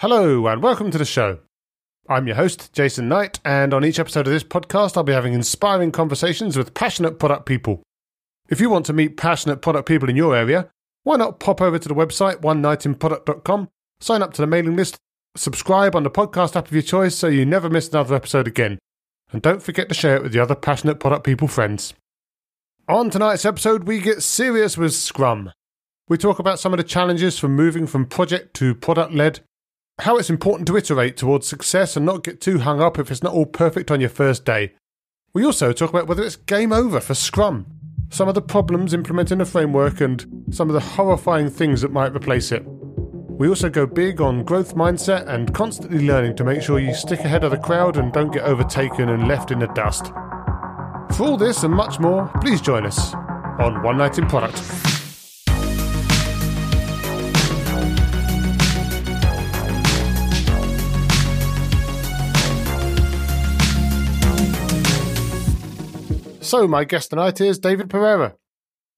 Hello, and welcome to the show. I'm your host, Jason Knight, and on each episode of this podcast, I'll be having inspiring conversations with passionate product people. If you want to meet passionate product people in your area, why not pop over to the website, onenightinproduct.com, sign up to the mailing list, subscribe on the podcast app of your choice so you never miss another episode again. And don't forget to share it with your other passionate product people friends. On tonight's episode, we get serious with Scrum. We talk about some of the challenges from moving from project to product led how it's important to iterate towards success and not get too hung up if it's not all perfect on your first day. We also talk about whether it's game over for Scrum, some of the problems implementing the framework, and some of the horrifying things that might replace it. We also go big on growth mindset and constantly learning to make sure you stick ahead of the crowd and don't get overtaken and left in the dust. For all this and much more, please join us on One Night in Product. So, my guest tonight is David Pereira.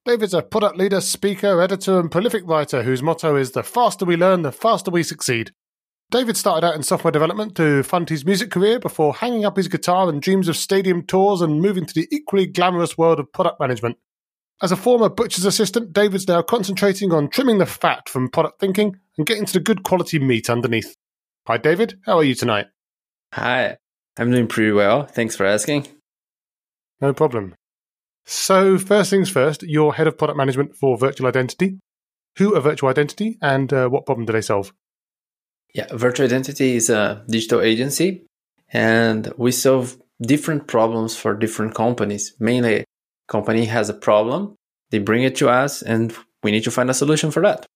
David's a product leader, speaker, editor, and prolific writer whose motto is The faster we learn, the faster we succeed. David started out in software development to fund his music career before hanging up his guitar and dreams of stadium tours and moving to the equally glamorous world of product management. As a former butcher's assistant, David's now concentrating on trimming the fat from product thinking and getting to the good quality meat underneath. Hi, David. How are you tonight? Hi. I'm doing pretty well. Thanks for asking. No problem. So, first things first, you're head of product management for Virtual Identity. Who are Virtual Identity and uh, what problem do they solve? Yeah, Virtual Identity is a digital agency and we solve different problems for different companies. Mainly, company has a problem, they bring it to us and we need to find a solution for that.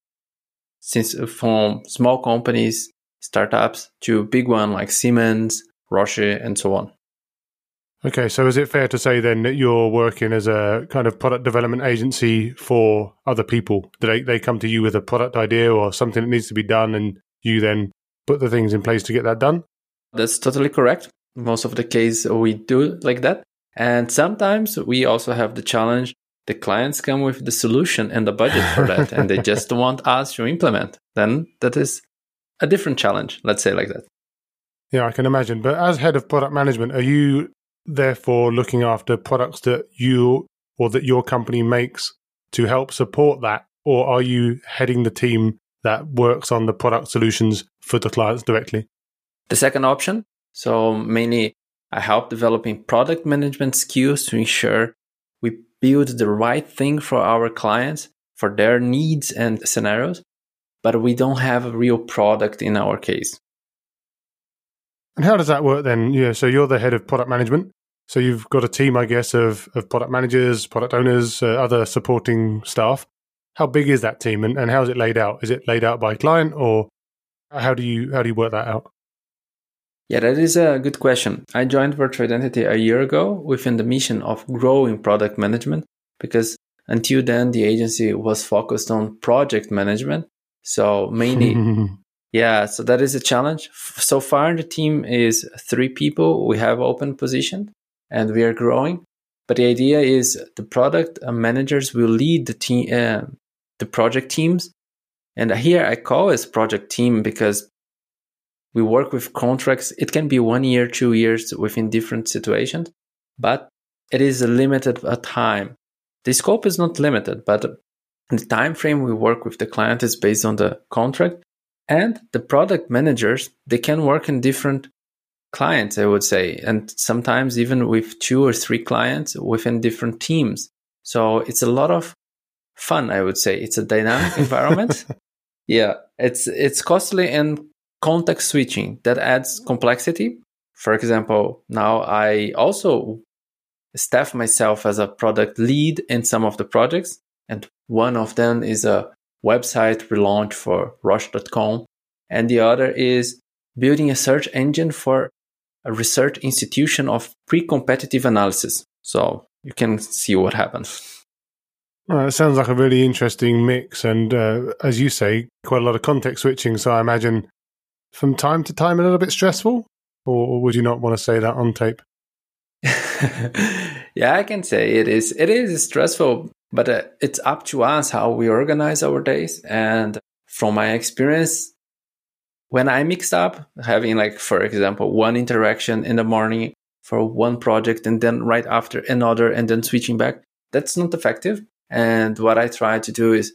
Since uh, from small companies, startups to big one like Siemens, Roche, and so on. Okay, so is it fair to say then that you're working as a kind of product development agency for other people? Do they, they come to you with a product idea or something that needs to be done and you then put the things in place to get that done? That's totally correct. Most of the case we do like that. And sometimes we also have the challenge the clients come with the solution and the budget for that and they just want us to implement. Then that is a different challenge, let's say like that. Yeah, I can imagine. But as head of product management, are you therefore looking after products that you or that your company makes to help support that? Or are you heading the team that works on the product solutions for the clients directly? The second option. So mainly I help developing product management skills to ensure we build the right thing for our clients for their needs and scenarios, but we don't have a real product in our case. And how does that work then? Yeah, so you're the head of product management. So you've got a team, I guess, of, of product managers, product owners, uh, other supporting staff. How big is that team, and, and how is it laid out? Is it laid out by client, or how do you how do you work that out? Yeah, that is a good question. I joined Virtual Identity a year ago within the mission of growing product management because until then the agency was focused on project management. So mainly, yeah, so that is a challenge. So far, the team is three people. We have open position and we are growing. But the idea is the product uh, managers will lead the team, uh, the project teams. And here I call it project team because we work with contracts. It can be one year, two years within different situations, but it is a limited a time. The scope is not limited, but the time frame we work with the client is based on the contract and the product managers they can work in different clients, I would say, and sometimes even with two or three clients within different teams. So it's a lot of fun, I would say. It's a dynamic environment. yeah, it's it's costly and context switching that adds complexity. For example, now I also staff myself as a product lead in some of the projects, and one of them is a website relaunch for Roche.com. and the other is building a search engine for a research institution of pre-competitive analysis. So you can see what happens. Well, it sounds like a really interesting mix, and uh, as you say, quite a lot of context switching. So I imagine from time to time a little bit stressful, or would you not want to say that on tape? yeah, I can say it is. It is stressful, but uh, it's up to us how we organize our days. And from my experience, when I mixed up having like, for example, one interaction in the morning for one project and then right after another and then switching back, that's not effective. And what I try to do is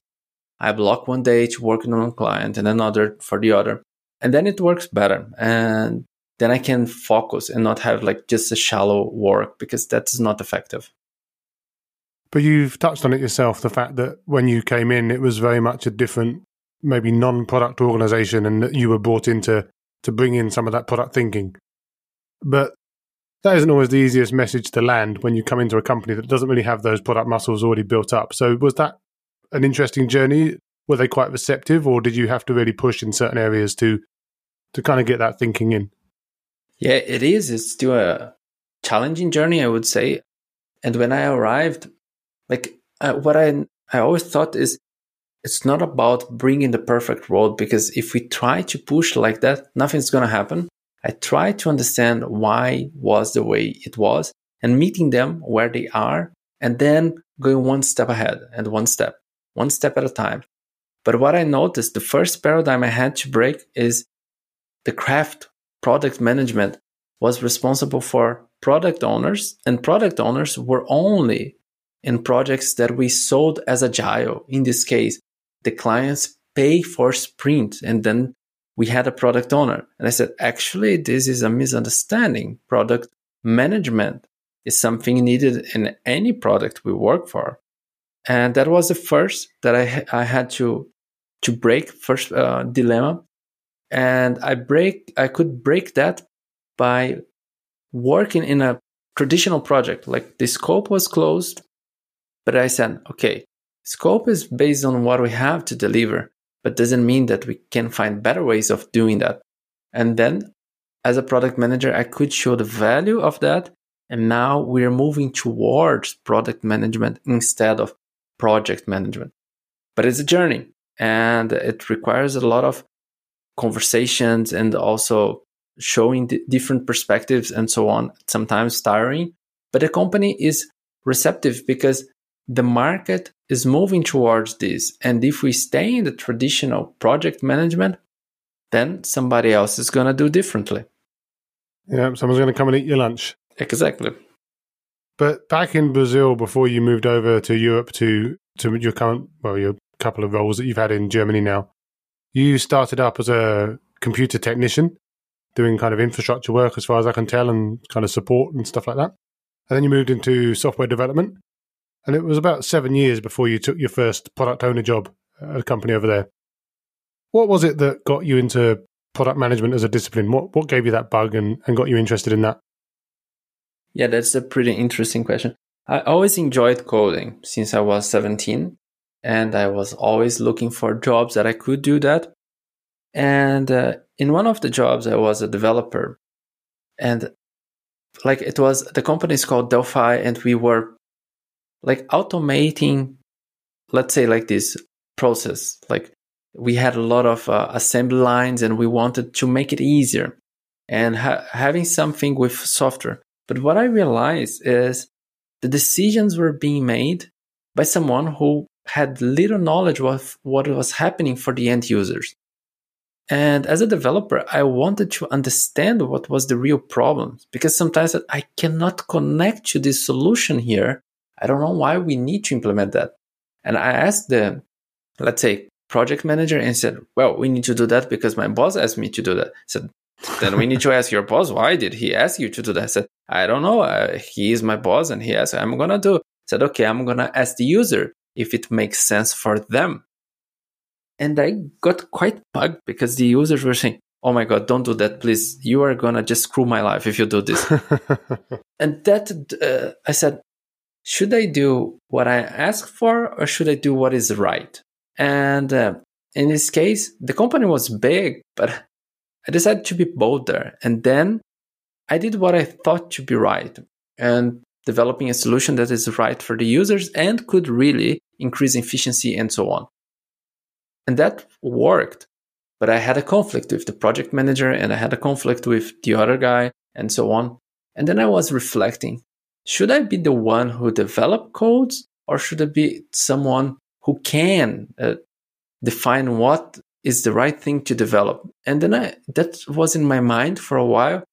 I block one day to work on one client and another for the other. And then it works better. And then I can focus and not have like just a shallow work because that's not effective. But you've touched on it yourself the fact that when you came in, it was very much a different, maybe non product organization, and that you were brought in to, to bring in some of that product thinking. But that isn't always the easiest message to land when you come into a company that doesn't really have those product muscles already built up. So, was that an interesting journey? Were they quite receptive, or did you have to really push in certain areas to to kind of get that thinking in? Yeah, it is. It's still a challenging journey, I would say. And when I arrived, like uh, what I I always thought is it's not about bringing the perfect role because if we try to push like that, nothing's gonna happen. I try to understand why was the way it was and meeting them where they are and then going one step ahead and one step, one step at a time. But what I noticed, the first paradigm I had to break is the craft product management was responsible for product owners and product owners were only in projects that we sold as agile. In this case, the clients pay for sprint and then we had a product owner. And I said, actually, this is a misunderstanding. Product management is something needed in any product we work for. And that was the first that I, I had to, to break first uh, dilemma. And I break, I could break that by working in a traditional project. Like the scope was closed, but I said, okay, scope is based on what we have to deliver, but doesn't mean that we can find better ways of doing that. And then as a product manager, I could show the value of that. And now we're moving towards product management instead of project management. But it's a journey and it requires a lot of conversations and also showing different perspectives and so on, sometimes tiring. But the company is receptive because the market is moving towards this. And if we stay in the traditional project management, then somebody else is going to do differently. Yeah, someone's going to come and eat your lunch. Exactly. But back in Brazil, before you moved over to Europe to to your current, well, your couple of roles that you've had in Germany now, you started up as a computer technician, doing kind of infrastructure work, as far as I can tell, and kind of support and stuff like that. And then you moved into software development. And it was about seven years before you took your first product owner job at a company over there. What was it that got you into product management as a discipline? What what gave you that bug and, and got you interested in that? Yeah, that's a pretty interesting question. I always enjoyed coding since I was 17 and I was always looking for jobs that I could do that. And uh, in one of the jobs, I was a developer and like it was the company is called Delphi and we were like automating, let's say like this process, like we had a lot of uh, assembly lines and we wanted to make it easier and ha- having something with software. But what I realized is the decisions were being made by someone who had little knowledge of what was happening for the end users. And as a developer, I wanted to understand what was the real problem because sometimes I cannot connect to this solution here I don't know why we need to implement that. And I asked the, let's say, project manager and said, well, we need to do that because my boss asked me to do that. I said, then we need to ask your boss, why did he ask you to do that? I said, I don't know. Uh, he is my boss and he asked, I'm going to do. I said, okay, I'm going to ask the user if it makes sense for them. And I got quite bugged because the users were saying, oh my God, don't do that, please. You are going to just screw my life if you do this. and that, uh, I said, should I do what I ask for or should I do what is right? And uh, in this case, the company was big, but I decided to be bolder. And then I did what I thought to be right and developing a solution that is right for the users and could really increase efficiency and so on. And that worked. But I had a conflict with the project manager and I had a conflict with the other guy and so on. And then I was reflecting should I be the one who develop codes or should I be someone who can uh, define what is the right thing to develop? And then I, that was in my mind for a while.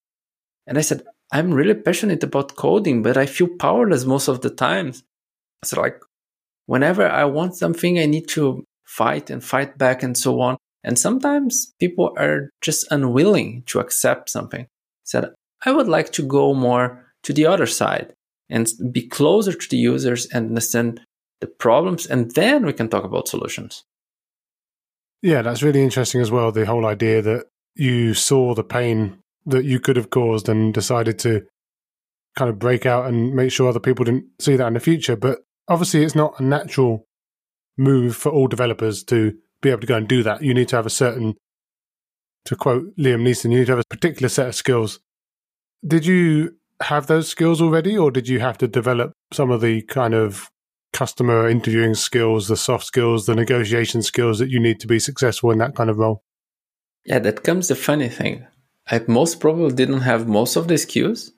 And I said, I'm really passionate about coding, but I feel powerless most of the times. So like whenever I want something, I need to fight and fight back and so on. And sometimes people are just unwilling to accept something. Said, I would like to go more to the other side and be closer to the users and understand the problems. And then we can talk about solutions. Yeah, that's really interesting as well. The whole idea that you saw the pain that you could have caused and decided to kind of break out and make sure other people didn't see that in the future. But obviously, it's not a natural move for all developers to be able to go and do that. You need to have a certain, to quote Liam Neeson, you need to have a particular set of skills. Did you have those skills already, or did you have to develop some of the kind of customer interviewing skills, the soft skills, the negotiation skills that you need to be successful in that kind of role? Yeah, that comes the funny thing. I most probably didn't have most of the skills,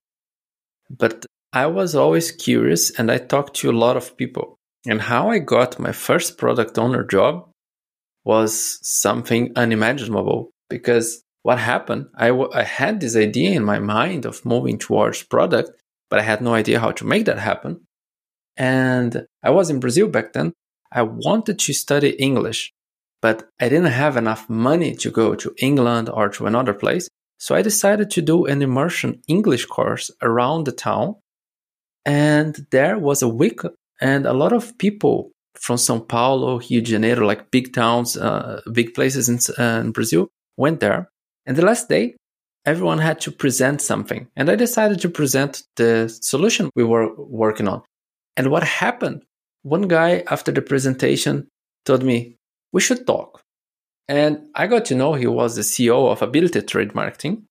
but I was always curious and I talked to a lot of people. And how I got my first product owner job was something unimaginable because what happened, I, w- I had this idea in my mind of moving towards product, but I had no idea how to make that happen. And I was in Brazil back then. I wanted to study English, but I didn't have enough money to go to England or to another place. So I decided to do an immersion English course around the town. And there was a week and a lot of people from Sao Paulo, Rio de Janeiro, like big towns, uh, big places in, uh, in Brazil, went there. And the last day, everyone had to present something. And I decided to present the solution we were working on. And what happened? One guy after the presentation told me, we should talk. And I got to know he was the CEO of Ability Trade Marketing.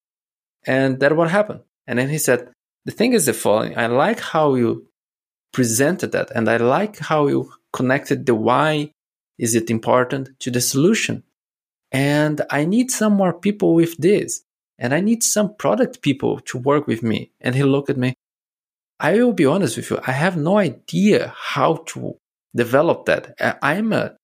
And that what happened. And then he said, the thing is the following. I like how you presented that. And I like how you connected the why is it important to the solution. And I need some more people with this. And I need some product people to work with me. And he looked at me. I will be honest with you. I have no idea how to develop that. Uh, I'm a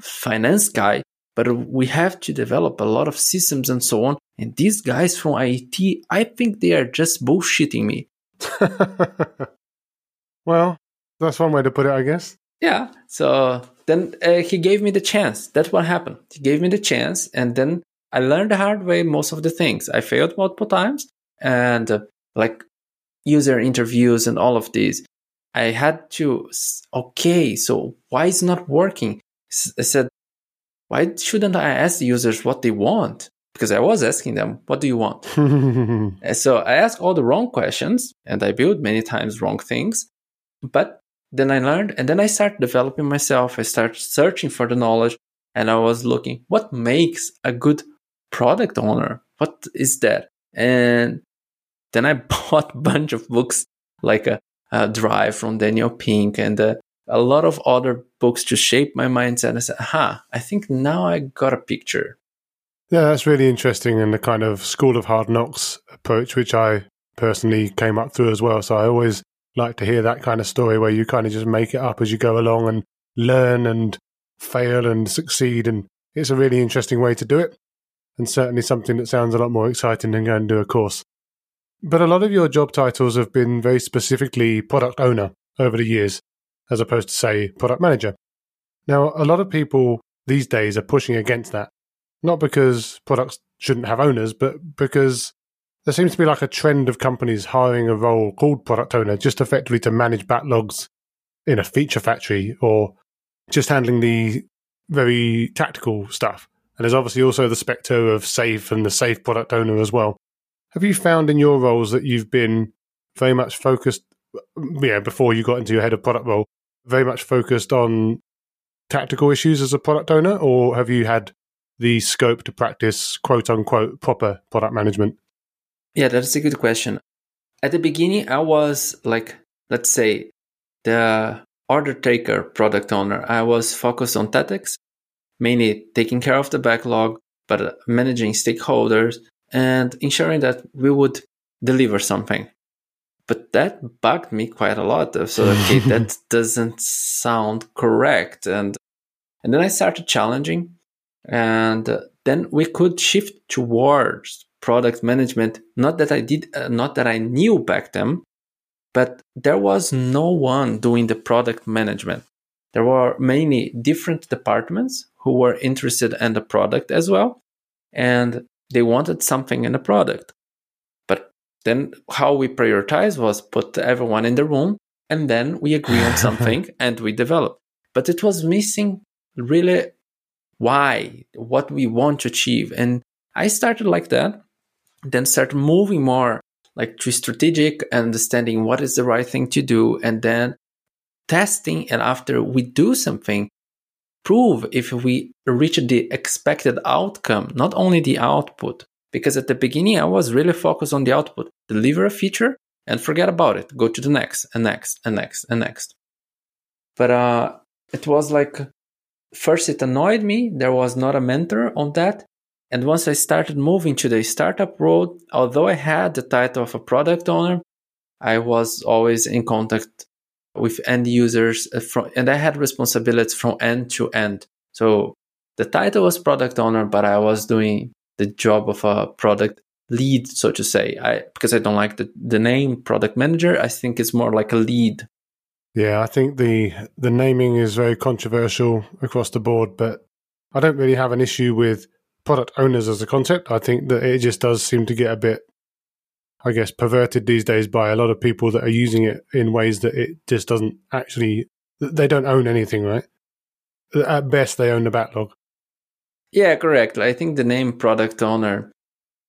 finance guy, but we have to develop a lot of systems and so on. And these guys from IT, I think they are just bullshitting me. well, that's one way to put it, I guess. Yeah. So then uh, he gave me the chance. That's what happened. He gave me the chance, and then I learned the hard way most of the things. I failed multiple times, and uh, like user interviews and all of these, I had to. Okay, so why is not working? I said, why shouldn't I ask the users what they want? Because I was asking them, what do you want? so I asked all the wrong questions, and I built many times wrong things. But then I learned and then I started developing myself. I started searching for the knowledge and I was looking what makes a good product owner? What is that? And then I bought a bunch of books like a, a Drive from Daniel Pink and a, a, lot of other books to shape my mindset. I said, aha, I think now I got a picture. Yeah, that's really interesting and the kind of school of hard knocks approach, which I personally came up through as well. So I always like to hear that kind of story where you kind of just make it up as you go along and learn and fail and succeed. And it's a really interesting way to do it. And certainly something that sounds a lot more exciting than going to do a course. But a lot of your job titles have been very specifically product owner over the years, as opposed to, say, product manager. Now, a lot of people these days are pushing against that, not because products shouldn't have owners, but because there seems to be like a trend of companies hiring a role called product owner just effectively to manage backlogs in a feature factory or just handling the very tactical stuff. And there's obviously also the spectre of SAFe and the SAFe product owner as well. Have you found in your roles that you've been very much focused, yeah, before you got into your head of product role, very much focused on tactical issues as a product owner, or have you had the scope to practice quote unquote proper product management? Yeah, that's a good question. At the beginning, I was like, let's say, the order taker product owner. I was focused on tactics, mainly taking care of the backlog, but managing stakeholders and ensuring that we would deliver something. But that bugged me quite a lot. So, okay, that doesn't sound correct. And, and then I started challenging And then we could shift towards product management. Not that I did, uh, not that I knew back then, but there was no one doing the product management. There were many different departments who were interested in the product as well. And they wanted something in the product. But then how we prioritize was put everyone in the room and then we agree on something and we develop. But it was missing really why, what we want to achieve. And I started like that, then start moving more like to strategic understanding what is the right thing to do and then testing and after we do something prove if we reach the expected outcome not only the output. Because at the beginning i was really focused on the output deliver a feature and forget about it. Go to the next and next and next and next. But uh it was like first it annoyed me. There was not a mentor on that and once I started moving to the startup world, although I had the title of a product owner, I was always in contact with end users uh, from, and I had responsibilities from end to end. So the title was product owner, but I was doing the job of a product lead, so to say. I because I don't like the, the name product manager. I think it's more like a lead. Yeah, I think the the naming is very controversial across the board, but I don't really have an issue with product owners as a concept. I think that it just does seem to get a bit, I guess, perverted these days by a lot of people that are using it in ways that it just doesn't actually, they don't own anything, right? At best, they own the backlog. Yeah, correct. I think the name product owner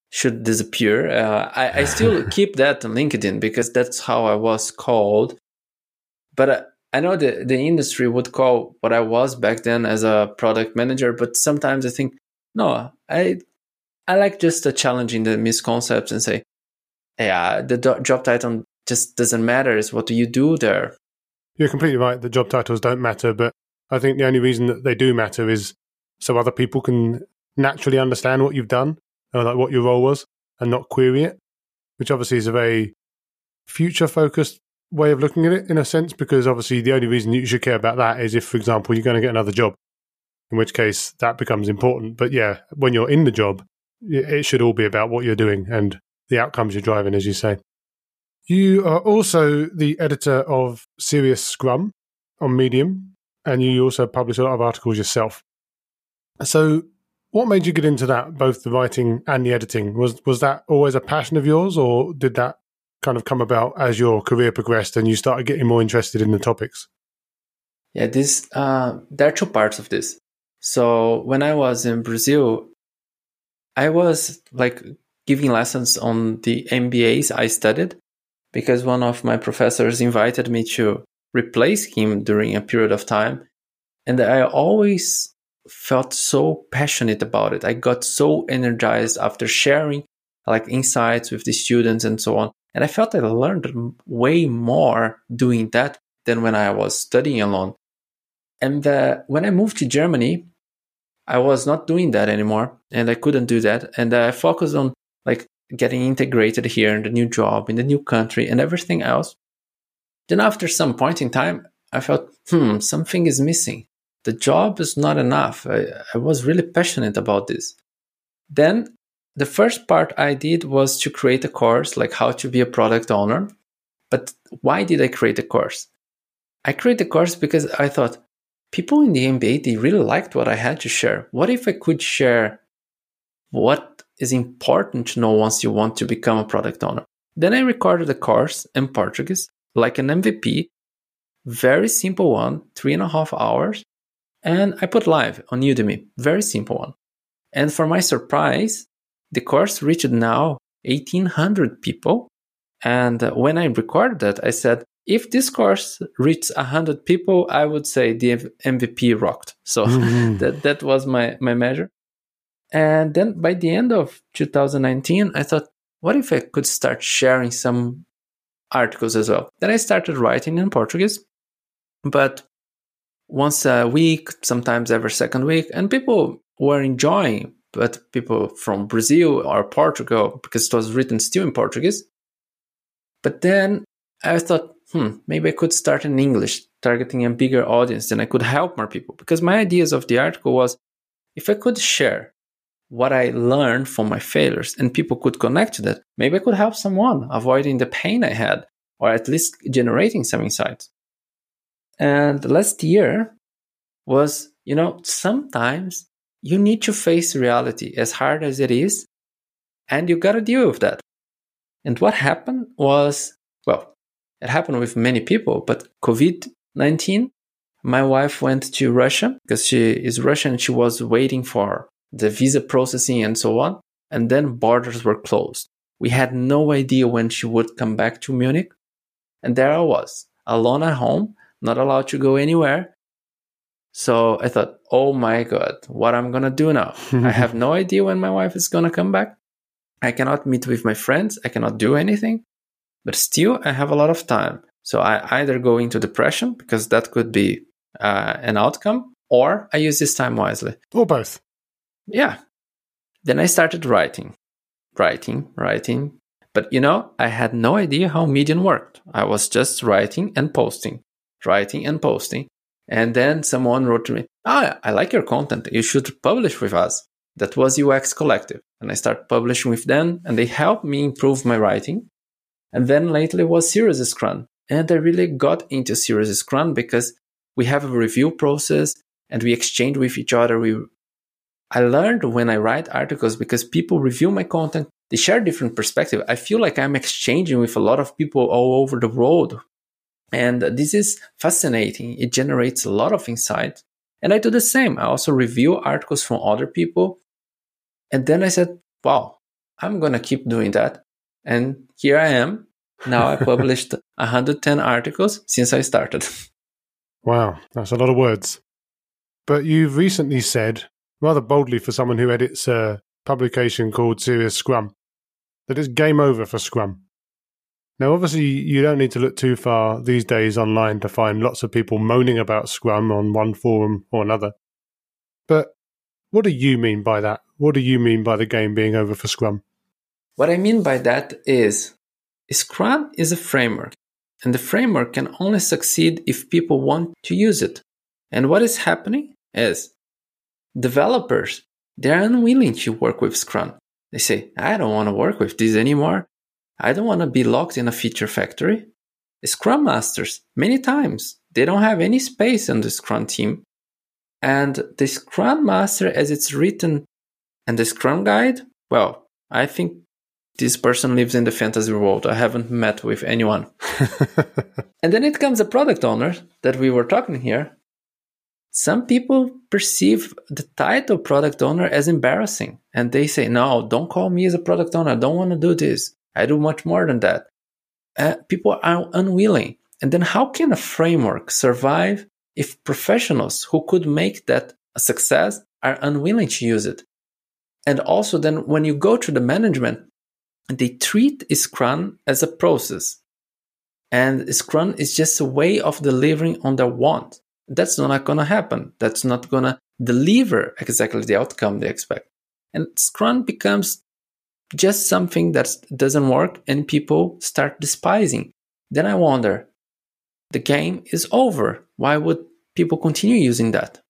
should disappear. Uh, I, I, still keep that on LinkedIn because that's how I was called. But uh, I know the, the industry would call what I was back then as a product manager, but sometimes I think no, I I like just challenging the misconceptions and say, yeah, the do- job title just doesn't matter. It's what do you do there? You're completely right. The job titles don't matter, but I think the only reason that they do matter is so other people can naturally understand what you've done or like what your role was and not query it, which obviously is a very future focused way of looking at it in a sense, because obviously the only reason you should care about that is if, for example, you're going to get another job in which case that becomes important. But yeah, when you're in the job, it should all be about what you're doing and the outcomes you're driving, as you say. You are also the editor of Serious Scrum on Medium, and you also publish a lot of articles yourself. So, what made you get into that, both the writing and the editing? Was was that always a passion of yours, or did that kind of come about as your career progressed and you started getting more interested in the topics? Yeah, this uh, there are two parts of this. So when I was in Brazil, I was like giving lessons on the MBAs I studied because one of my professors invited me to replace him during a period of time. And I always felt so passionate about it. I got so energized after sharing like insights with the students and so on. And I felt I learned way more doing that than when I was studying alone. And uh, when I moved to Germany, I was not doing that anymore and I couldn't do that. And I focused on like getting integrated here in the new job, in the new country and everything else. Then after some point in time, I felt, hmm, something is missing. The job is not enough. I, I was really passionate about this. Then the first part I did was to create a course like how to be a product owner. But why did I create a course? I created a course because I thought people in the MBA, they really liked what I had to share. What if I could share what is important to know once you want to become a product owner? Then I recorded a course in Portuguese, like an MVP, very simple one, three and a half hours. And I put live on Udemy, very simple one. And for my surprise, the course reached now 1800 people. And when I recorded that, I said, if this course reached 100 people i would say the mvp rocked. So mm-hmm. that, that was my, my measure. And then by the end of 2019 i thought what if i could start sharing some articles as well? Then i started writing in portuguese but once a week sometimes every second week and people were enjoying but people from brazil or portugal because it was written still in portuguese. But then i thought hmm, maybe I could start in English, targeting a bigger audience, then I could help more people. Because my ideas of the article was if I could share what I learned from my failures and people could connect to that, maybe I could help someone avoiding the pain I had or at least generating some insights. And last year was, you know, sometimes you need to face reality as hard as it is, and you got to deal with that. And what happened was, well, it happened with many people, but COVID 19, my wife went to Russia because she is Russian. She was waiting for the visa processing and so on. And then borders were closed. We had no idea when she would come back to Munich. And there I was, alone at home, not allowed to go anywhere. So I thought, oh my God, what I'm going to do now? I have no idea when my wife is going to come back. I cannot meet with my friends. I cannot do anything. But still, I have a lot of time. So I either go into depression because that could be uh, an outcome, or I use this time wisely. Or both yeah. Then I started writing, writing, writing. But you know, I had no idea how Medium worked. I was just writing and posting, writing and posting. And then someone wrote to me, Ah, I like your content. You should publish with us. That was UX Collective. And I started publishing with them and they helped me improve my writing. And then lately was Serious Scrum. And I really got into Serious Scrum because we have a review process and we exchange with each other. We I learned when I write articles because people review my content, they share different perspective. I feel like I'm exchanging with a lot of people all over the world. And this is fascinating. It generates a lot of insight. And I do the same. I also review articles from other people. And then I said, wow, I'm going to keep doing that. And here I am. Now I published 110 articles since I started. Wow, that's a lot of words. But you've recently said rather boldly for someone who edits a publication called Serious Scrum, that it's game over for Scrum. Now, obviously, you don't need to look too far these days online to find lots of people moaning about Scrum on one forum or another. But what do you mean by that? What do you mean by the game being over for Scrum? What I mean by that is Scrum is a framework, and the framework can only succeed if people want to use it. And what is happening is developers, they're unwilling to work with Scrum. They say, I don't want to work with this anymore. I don't want to be locked in a feature factory. Scrum masters, many times, they don't have any space on the Scrum team. And the Scrum master, as it's written, and the Scrum guide, well, I think this person lives in the fantasy world. I haven't met with anyone. and then it comes a product owner that we were talking here, some people perceive the title product owner as embarrassing and they say, no, don't call me as a product owner. I don't want to do this. I do much more than that. Uh, people are unwilling. And then how can a framework survive if professionals who could make that a success are unwilling to use it? And also then when you go to the management, they treat Scrum as a process. And Scrum is just a way of delivering on their want that's not going to happen. That's not going to deliver exactly the outcome they expect. And Scrum becomes just something that doesn't work and people start despising. Then I wonder, the game is over. Why would people continue using that?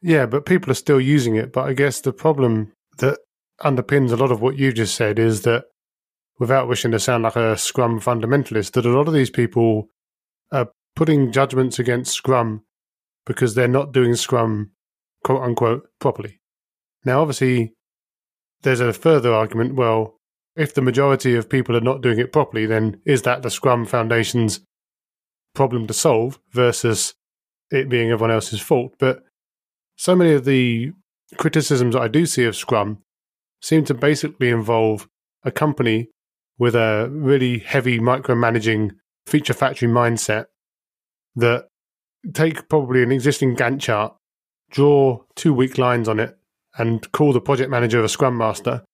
Yeah, but people are still using it. But I guess the problem that underpins a lot of what you just said is that without wishing to sound like a Scrum fundamentalist, that a lot of these people are putting judgments against Scrum because they're not doing Scrum, quote unquote, properly. Now, obviously, there's a further argument. Well, if the majority of people are not doing it properly, then is that the Scrum Foundation's problem to solve versus it being everyone else's fault? But so many of the criticisms I do see of Scrum seem to basically involve a company with a really heavy micromanaging feature factory mindset that take probably an existing Gantt chart, draw two weak lines on it, and call the project manager a scrum master,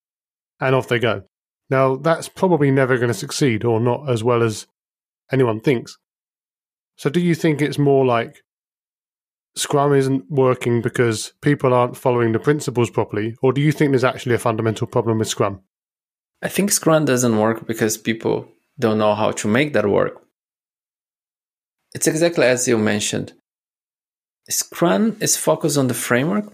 and off they go. Now, that's probably never going to succeed, or not as well as anyone thinks. So, do you think it's more like Scrum isn't working because people aren't following the principles properly, or do you think there's actually a fundamental problem with Scrum? I think Scrum doesn't work because people don't know how to make that work. It's exactly as you mentioned. Scrum is focused on the framework,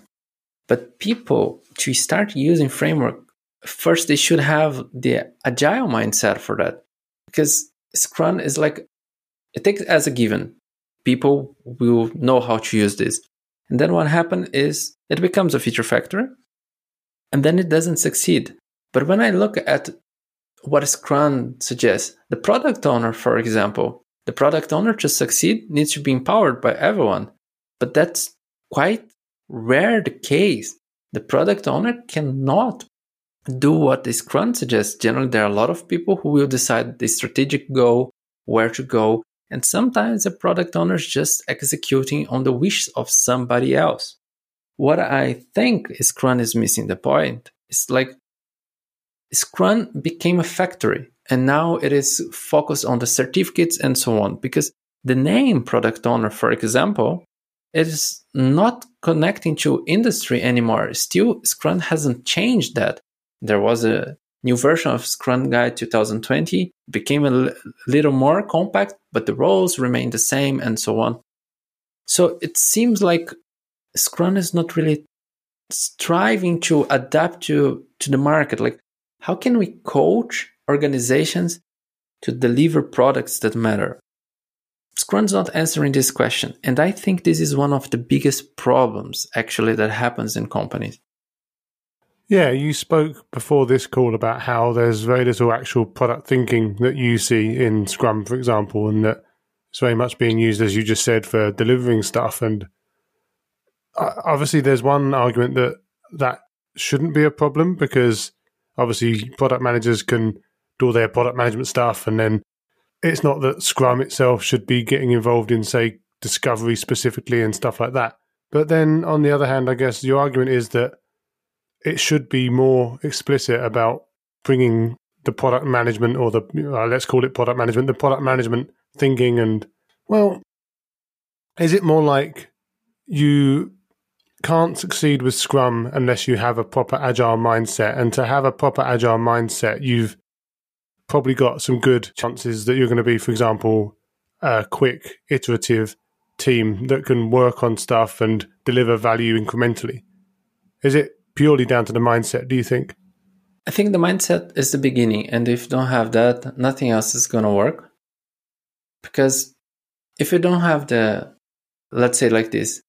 But people to start using framework, first they should have the agile mindset for that. Because Scrum is like it takes as a given. People will know how to use this. And then what happens is it becomes a feature factor and then it doesn't succeed. But when I look at what Scrum suggests, the product owner, for example, the product owner to succeed needs to be empowered by everyone. But that's quite rare the case. The product owner cannot do what the Scrum suggests. Generally, there are a lot of people who will decide the strategic goal, where to go, and sometimes the product owner is just executing on the wishes of somebody else. What I think Scrum is missing the point is like Scrum became a factory and now it is focused on the certificates and so on because the name product owner, for example, is not connecting to industry anymore. Still, Scrum hasn't changed that. There was a new version of Scrum Guide 2020, became a l- little more compact, but the roles remain the same and so on. So it seems like Scrum is not really striving to adapt to, to the market. Like, how can we coach organizations to deliver products that matter? Scrum's not answering this question. And I think this is one of the biggest problems actually that happens in companies. Yeah, you spoke before this call about how there's very little actual product thinking that you see in Scrum, for example, and that it's very much being used, as you just said, for delivering stuff. And uh, obviously, there's one argument that that shouldn't be a problem because obviously product managers can do their product management stuff and then it's not that scrum itself should be getting involved in say discovery specifically and stuff like that but then on the other hand i guess your argument is that it should be more explicit about bringing the product management or the uh, let's call it product management the product management thinking and well is it more like you can't succeed with Scrum unless you have a proper agile mindset. And to have a proper agile mindset, you've probably got some good chances that you're going to be, for example, a quick, iterative team that can work on stuff and deliver value incrementally. Is it purely down to the mindset, do you think? I think the mindset is the beginning. And if you don't have that, nothing else is going to work. Because if you don't have the, let's say like this,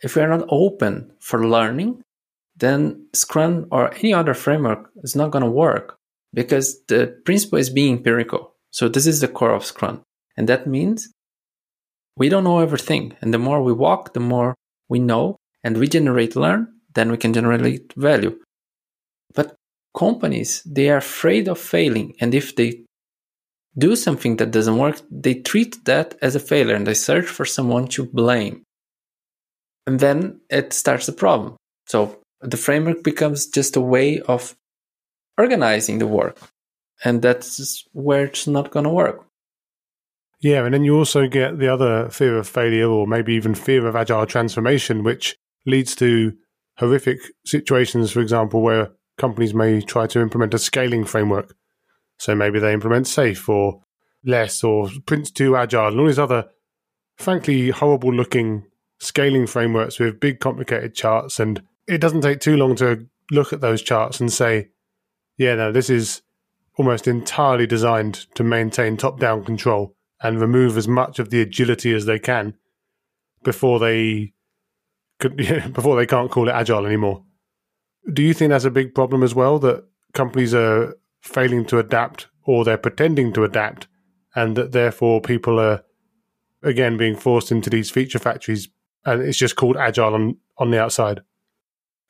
if we are not open for learning, then Scrum or any other framework is not going to work because the principle is being empirical. So this is the core of Scrum. And that means we don't know everything. And the more we walk, the more we know and we generate learn, then we can generate value. But companies, they are afraid of failing. And if they do something that doesn't work, they treat that as a failure and they search for someone to blame and then it starts the problem. So the framework becomes just a way of organizing the work. And that's where it's not going to work. Yeah, and then you also get the other fear of failure or maybe even fear of agile transformation, which leads to horrific situations, for example, where companies may try to implement a scaling framework. So maybe they implement SAFe or LeSS or Prince2 Agile and all these other, frankly, horrible looking scaling frameworks with big complicated charts and it doesn't take too long to look at those charts and say yeah no this is almost entirely designed to maintain top down control and remove as much of the agility as they can before they could before they can't call it agile anymore do you think that's a big problem as well that companies are failing to adapt or they're pretending to adapt and that therefore people are again being forced into these feature factories and it's just called agile on, on the outside.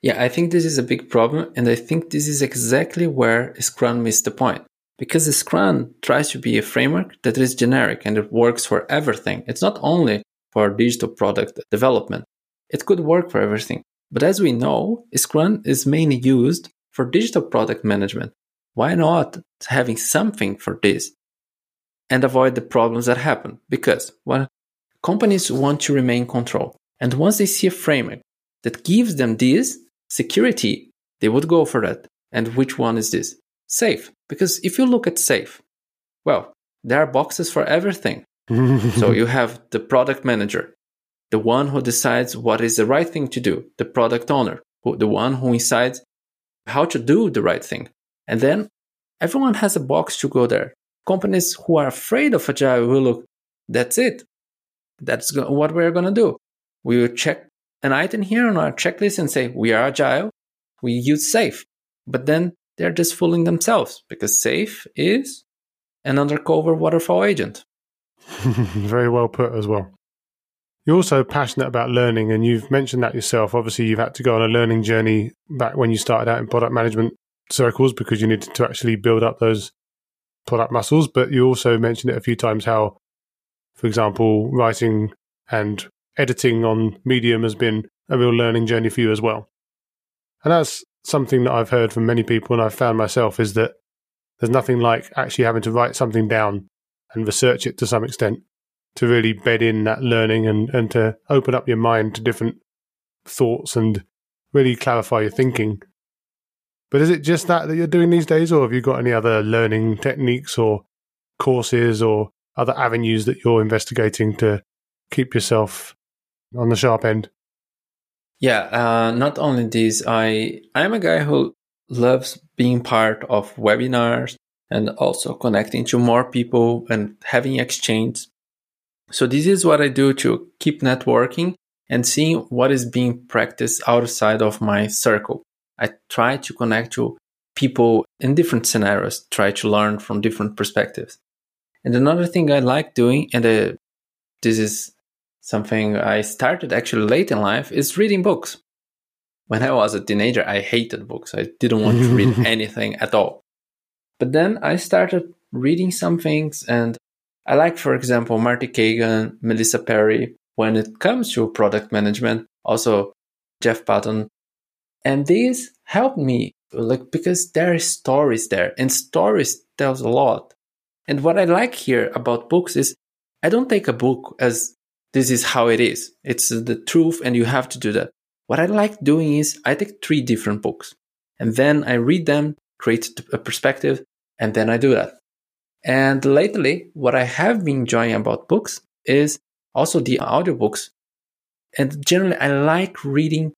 Yeah, I think this is a big problem. And I think this is exactly where Scrum missed the point. Because Scrum tries to be a framework that is generic and it works for everything. It's not only for digital product development, it could work for everything. But as we know, Scrum is mainly used for digital product management. Why not having something for this and avoid the problems that happen? Because when companies want to remain control, and once they see a framework that gives them this security, they would go for that. And which one is this? SAFe. Because if you look at SAFe, well, there are boxes for everything. so you have the product manager. The one who decides what is the right thing to do, the product owner, who, the one who decides how to do the right thing. And then everyone has a box to go there. Companies who are afraid of agile will look, that's it. That's what we're going to do. We will check an item here on our checklist and say, we are agile, we use SAFe. But then they're just fooling themselves because SAFe is an undercover waterfall agent. Very well put as well. You're also passionate about learning, and you've mentioned that yourself. Obviously, you've had to go on a learning journey back when you started out in product management circles because you needed to actually build up those product muscles. But you also mentioned it a few times how, for example, writing and editing on Medium has been a real learning journey for you as well. And that's something that I've heard from many people, and I've found myself is that there's nothing like actually having to write something down and research it to some extent to really bed in that learning and, and to open up your mind to different thoughts and really clarify your thinking. But is it just that that you're doing these days, or have you got any other learning techniques or courses or other avenues that you're investigating to keep yourself on the sharp end? Yeah, uh, not only this, I I'm a guy who loves being part of webinars and also connecting to more people and having exchange so this is what I do to keep networking and seeing what is being practiced outside of my circle. I try to connect to people in different scenarios, try to learn from different perspectives. And another thing I like doing, and uh, this is something I started actually late in life, is reading books. When I was a teenager, I hated books. I didn't want to read anything at all. But then I started reading some things and I like, for example, Marty Cagan, Melissa Perri, when it comes to product management, also Jeff Patton. And these help me like because there are stories there and stories tells a lot. And what I like here about books is I don't take a book as this is how it is. It's the truth and you have to do that. What I like doing is I take three different books and then I read them, create a perspective, and then I do that. And lately, what I have been enjoying about books is also the audiobooks. And generally, I like reading,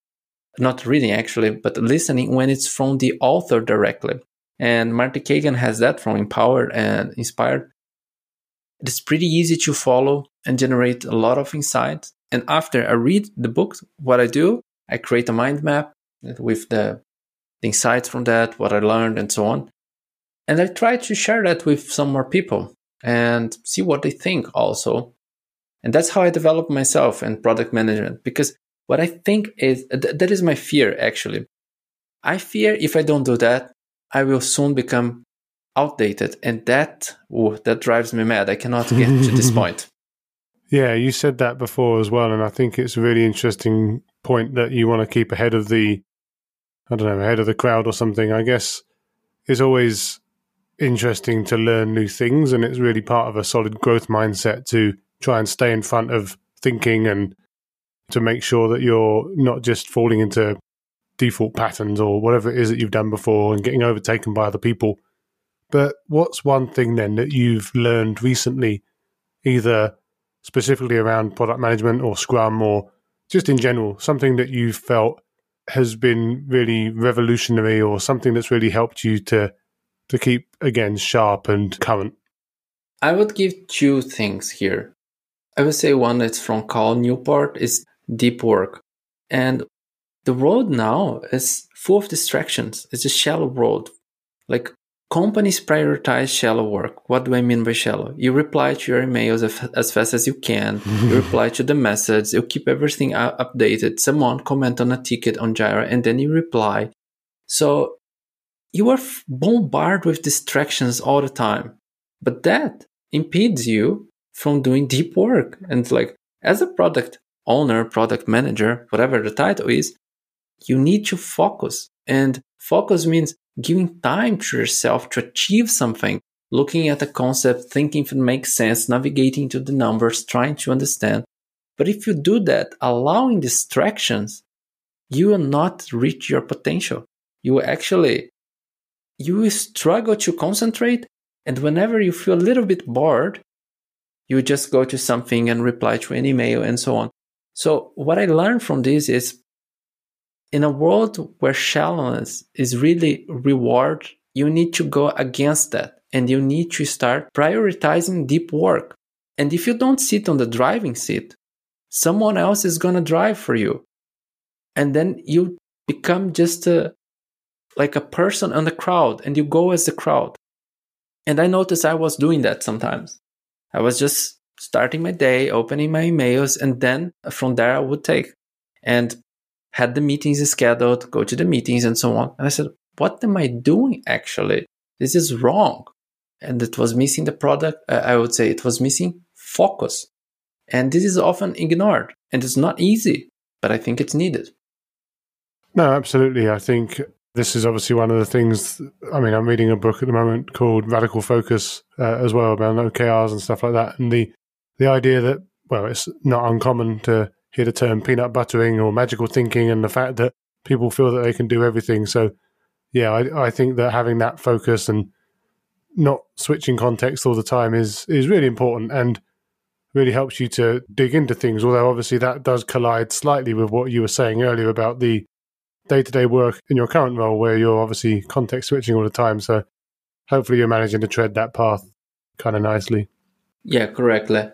not reading actually, but listening when it's from the author directly. And Marty Cagan has that from Empowered and Inspired. It's pretty easy to follow and generate a lot of insights. And after I read the book, what I do, I create a mind map with the, the insights from that, what I learned, and so on. And I try to share that with some more people and see what they think also. And that's how I develop myself in product management because what I think is th- that is my fear actually. I fear if I don't do that, I will soon become outdated and that ooh, that drives me mad. I cannot get to this point. Yeah, you said that before as well and I think it's a really interesting point that you want to keep ahead of the I don't know, ahead of the crowd or something. I guess is always interesting to learn new things, and it's really part of a solid growth mindset to try and stay in front of thinking and to make sure that you're not just falling into default patterns or whatever it is that you've done before and getting overtaken by other people. But what's one thing then that you've learned recently, either specifically around product management or Scrum or just in general, something that you've felt has been really revolutionary or something that's really helped you to to keep again sharp and current? I would give two things here. I would say one that's from Cal Newport is deep work. And the world now is full of distractions. It's a shallow world. Like companies prioritize shallow work. What do I mean by shallow? You reply to your emails as fast as you can. you reply to the message. You keep everything updated. Someone comment on a ticket on Jira and then you reply. So you are bombarded with distractions all the time. But that impedes you from doing deep work. And like, as a product owner, product manager, whatever the title is, you need to focus. And focus means giving time to yourself to achieve something, looking at a concept, thinking if it makes sense, navigating to the numbers, trying to understand. But if you do that, allowing distractions, you will not reach your potential. You will actually you struggle to concentrate. And whenever you feel a little bit bored, you just go to something and reply to an email and so on. So what I learned from this is in a world where shallowness is really reward, you need to go against that and you need to start prioritizing deep work. And if you don't sit on the driving seat, someone else is going to drive for you. And then you become just a, like a person in the crowd and you go as the crowd. And I noticed I was doing that sometimes. I was just starting my day, opening my emails, and then from there I would take and had the meetings scheduled, go to the meetings and so on. And I said, what am I doing actually? This is wrong. And it was missing the product. Uh, I would say it was missing focus. And this is often ignored and it's not easy, but I think it's needed. No, absolutely. I think this is obviously one of the things. I mean, I'm reading a book at the moment called Radical Focus uh, as well about OKRs and stuff like that. And the, the idea that, well, it's not uncommon to hear the term peanut buttering or magical thinking and the fact that people feel that they can do everything. So, yeah, I, I think that having that focus and not switching context all the time is is really important and really helps you to dig into things. Although obviously that does collide slightly with what you were saying earlier about the day to day work in your current role, where you're obviously context switching all the time. So hopefully you're managing to tread that path kind of nicely. Yeah, correctly.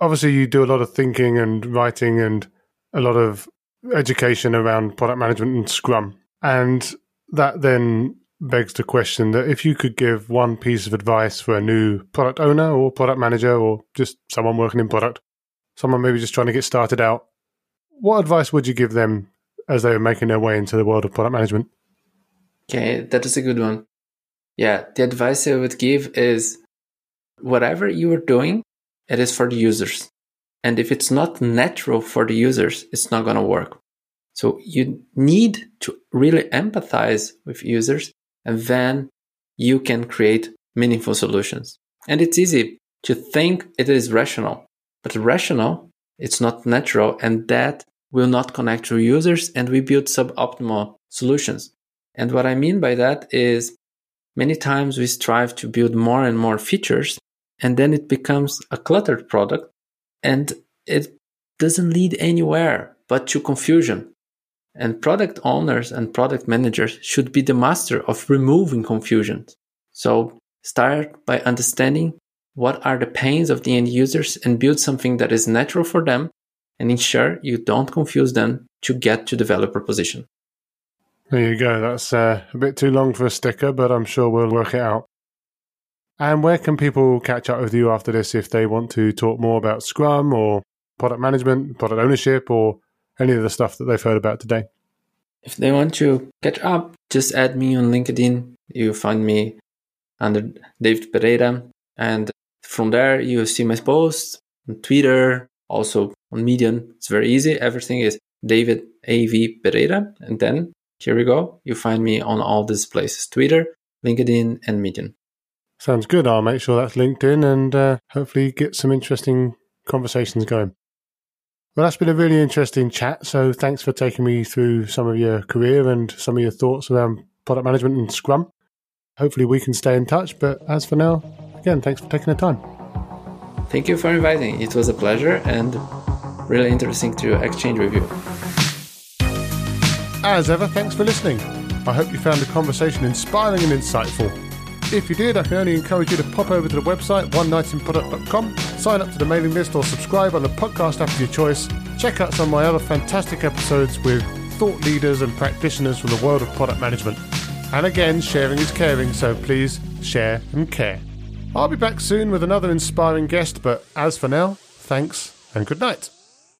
Obviously, you do a lot of thinking and writing and a lot of education around product management and Scrum. And that then begs the question that if you could give one piece of advice for a new product owner or product manager or just someone working in product, someone maybe just trying to get started out, what advice would you give them as they were making their way into the world of product management? Okay, that is a good one. Yeah, the advice I would give is whatever you are doing, it is for the users. And if it's not natural for the users, it's not going to work. So you need to really empathize with users and then you can create meaningful solutions. And it's easy to think it is rational, but rational, it's not natural and that will not connect to users and we build suboptimal solutions. And what I mean by that is many times we strive to build more and more features and then it becomes a cluttered product and it doesn't lead anywhere but to confusion and product owners and product managers should be the master of removing confusion. So start by understanding what are the pains of the end users and build something that is natural for them and ensure you don't confuse them to get to developer position. There you go. That's uh, a bit too long for a sticker, but I'm sure we'll work it out. And where can people catch up with you after this if they want to talk more about Scrum or product management, product ownership, or any of the stuff that they've heard about today. If they want to catch up, just add me on LinkedIn. You find me under David Pereira. And from there, you see my posts on Twitter, also on Medium. It's very easy. Everything is David A.V. Pereira. And then here we go. You find me on all these places Twitter, LinkedIn, and Medium. Sounds good. I'll make sure that's linked in and uh, hopefully get some interesting conversations going. Well, that's been a really interesting chat. So thanks for taking me through some of your career and some of your thoughts around product management and Scrum. Hopefully, we can stay in touch. But as for now, again, thanks for taking the time. Thank you for inviting. It was a pleasure and really interesting to exchange with you. As ever, thanks for listening. I hope you found the conversation inspiring and insightful. If you did, I can only encourage you to pop over to the website, oneknightinproduct.com, sign up to the mailing list, or subscribe on the podcast app of your choice. Check out some of my other fantastic episodes with thought leaders and practitioners from the world of product management. And again, sharing is caring, so please share and care. I'll be back soon with another inspiring guest, but as for now, thanks and good night.